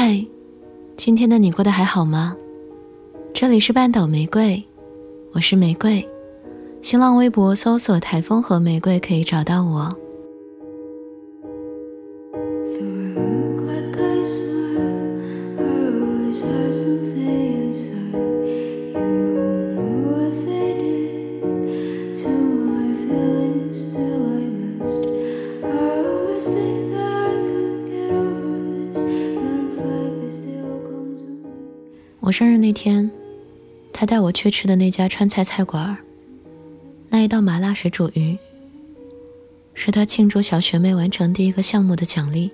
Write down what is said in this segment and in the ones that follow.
嗨，今天的你过得还好吗？这里是半岛玫瑰，我是玫瑰。新浪微博搜索“台风和玫瑰”可以找到我。我生日那天，他带我去吃的那家川菜菜馆那一道麻辣水煮鱼，是他庆祝小学妹完成第一个项目的奖励。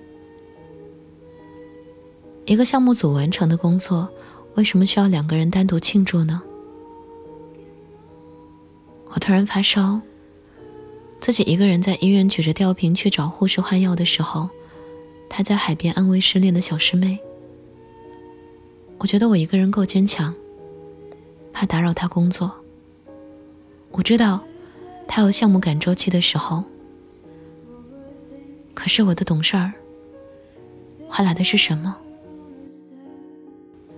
一个项目组完成的工作，为什么需要两个人单独庆祝呢？我突然发烧，自己一个人在医院举着吊瓶去找护士换药的时候，他在海边安慰失恋的小师妹。我觉得我一个人够坚强，怕打扰他工作。我知道他有项目赶周期的时候，可是我的懂事儿换来的是什么？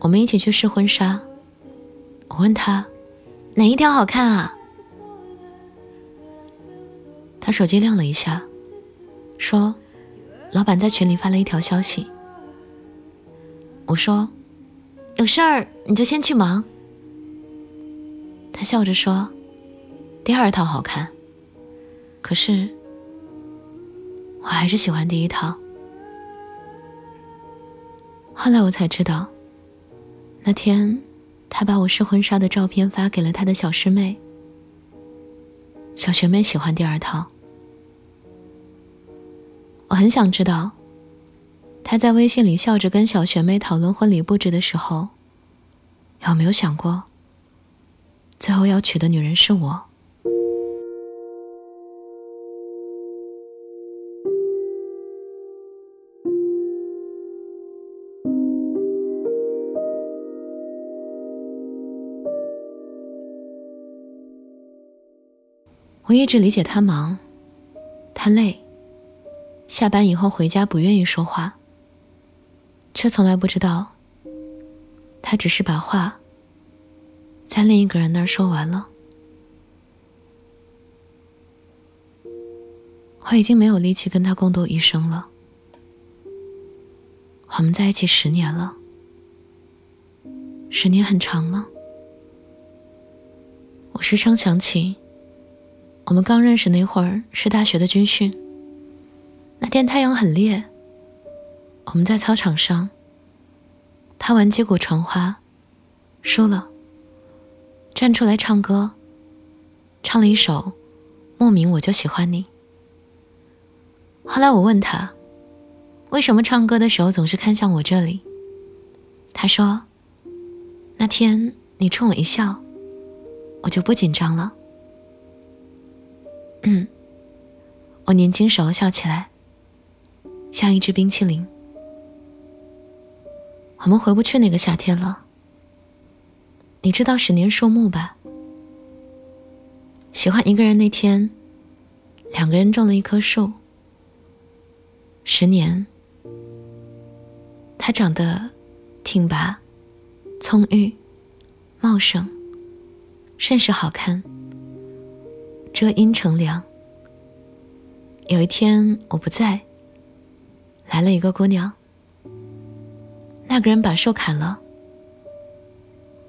我们一起去试婚纱，我问他哪一条好看啊？他手机亮了一下，说老板在群里发了一条消息。我说。有事儿你就先去忙。他笑着说：“第二套好看，可是我还是喜欢第一套。”后来我才知道，那天他把我试婚纱的照片发给了他的小师妹，小学妹喜欢第二套。我很想知道。他在微信里笑着跟小学妹讨论婚礼布置的时候，有没有想过，最后要娶的女人是我？我一直理解他忙，他累，下班以后回家不愿意说话。却从来不知道，他只是把话在另一个人那儿说完了。我已经没有力气跟他共度一生了。我们在一起十年了，十年很长吗？我时常想起，我们刚认识那会儿是大学的军训，那天太阳很烈。我们在操场上，他玩击鼓传花，输了，站出来唱歌，唱了一首《莫名我就喜欢你》。后来我问他，为什么唱歌的时候总是看向我这里？他说，那天你冲我一笑，我就不紧张了。嗯，我年轻时候笑起来，像一只冰淇淋。我们回不去那个夏天了。你知道十年树木吧？喜欢一个人那天，两个人种了一棵树。十年，它长得挺拔、葱郁、茂盛，甚是好看，遮阴乘凉。有一天我不在，来了一个姑娘。那个人把树砍了。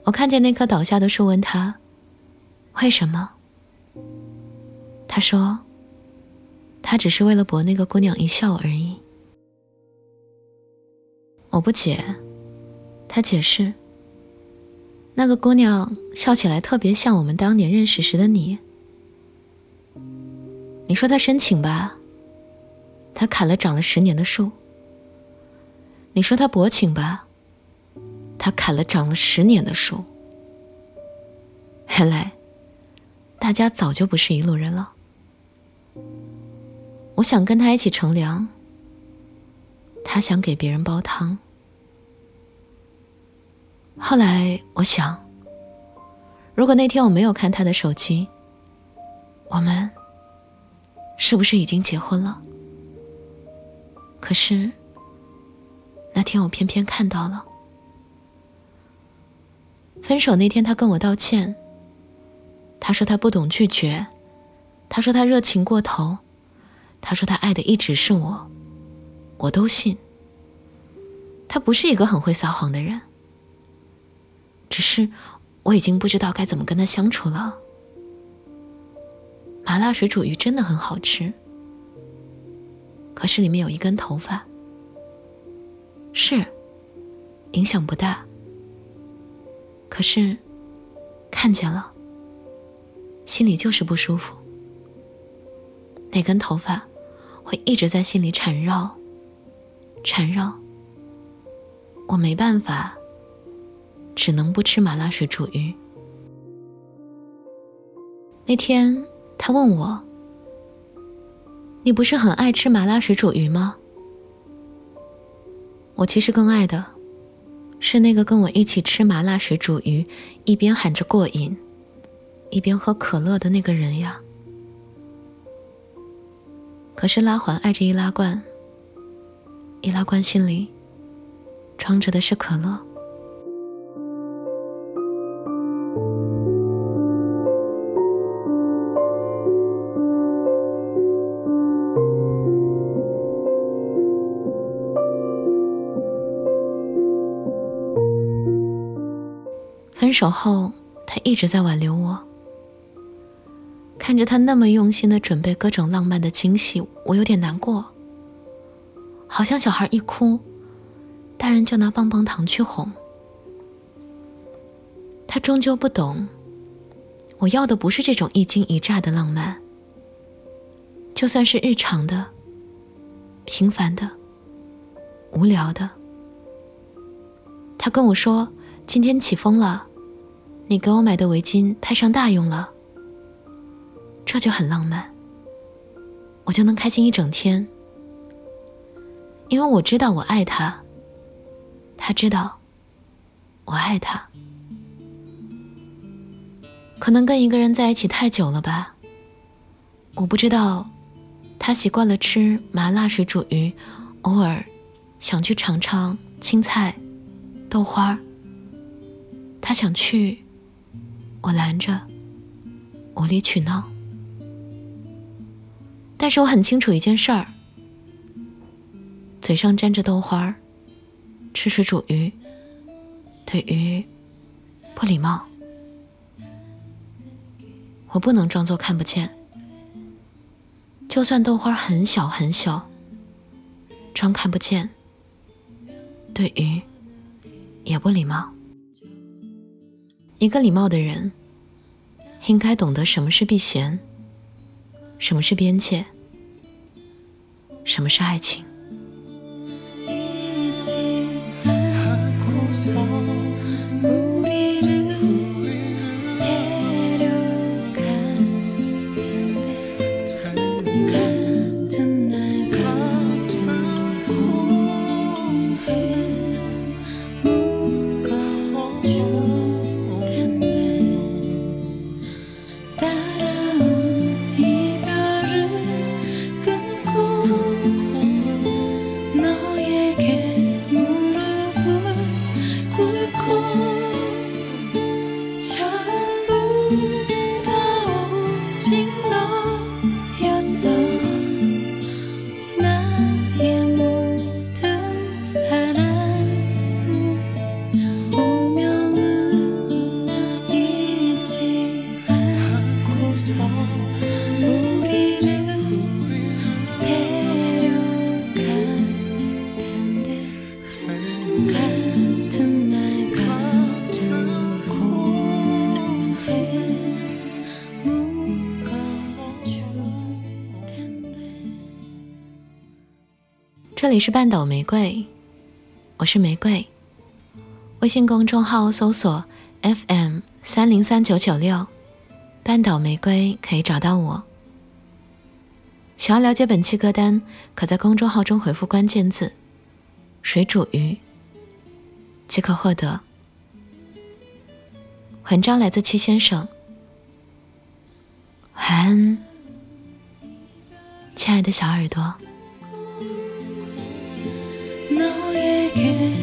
我看见那棵倒下的树，问他：“为什么？”他说：“他只是为了博那个姑娘一笑而已。”我不解，他解释：“那个姑娘笑起来特别像我们当年认识时的你。你说她深情吧？她砍了长了十年的树。”你说他薄情吧？他砍了长了十年的树。原来，大家早就不是一路人了。我想跟他一起乘凉，他想给别人煲汤。后来我想，如果那天我没有看他的手机，我们是不是已经结婚了？可是。那天我偏偏看到了。分手那天，他跟我道歉。他说他不懂拒绝，他说他热情过头，他说他爱的一直是我，我都信。他不是一个很会撒谎的人，只是我已经不知道该怎么跟他相处了。麻辣水煮鱼真的很好吃，可是里面有一根头发，是影响不大，可是看见了，心里就是不舒服。那根头发会一直在心里缠绕，缠绕。我没办法，只能不吃麻辣水煮鱼。那天他问我：“你不是很爱吃麻辣水煮鱼吗？”我其实更爱的，是那个跟我一起吃麻辣水煮鱼，一边喊着过瘾，一边喝可乐的那个人呀。可是拉环爱着易拉罐，易拉罐心里。装着的是可乐。分手后，他一直在挽留我。看着他那么用心的准备各种浪漫的惊喜，我有点难过，好像小孩一哭。大人就拿棒棒糖去哄，他终究不懂。我要的不是这种一惊一乍的浪漫，就算是日常的、平凡的、无聊的。他跟我说：“今天起风了，你给我买的围巾派上大用了。”这就很浪漫，我就能开心一整天，因为我知道我爱他。他知道，我爱他。可能跟一个人在一起太久了吧，我不知道，他习惯了吃麻辣水煮鱼，偶尔想去尝尝青菜、豆花。他想去，我拦着，无理取闹。但是我很清楚一件事儿，嘴上沾着豆花儿。吃水煮鱼，对鱼不礼貌。我不能装作看不见，就算豆花很小很小，装看不见，对鱼也不礼貌。一个礼貌的人，应该懂得什么是避嫌，什么是边界，什么是爱情。这里是半岛玫瑰，我是玫瑰。微信公众号搜索 FM 三零三九九六，半岛玫瑰可以找到我。想要了解本期歌单，可在公众号中回复关键字“水煮鱼”，即可获得。文章来自七先生，晚安，亲爱的小耳朵。care.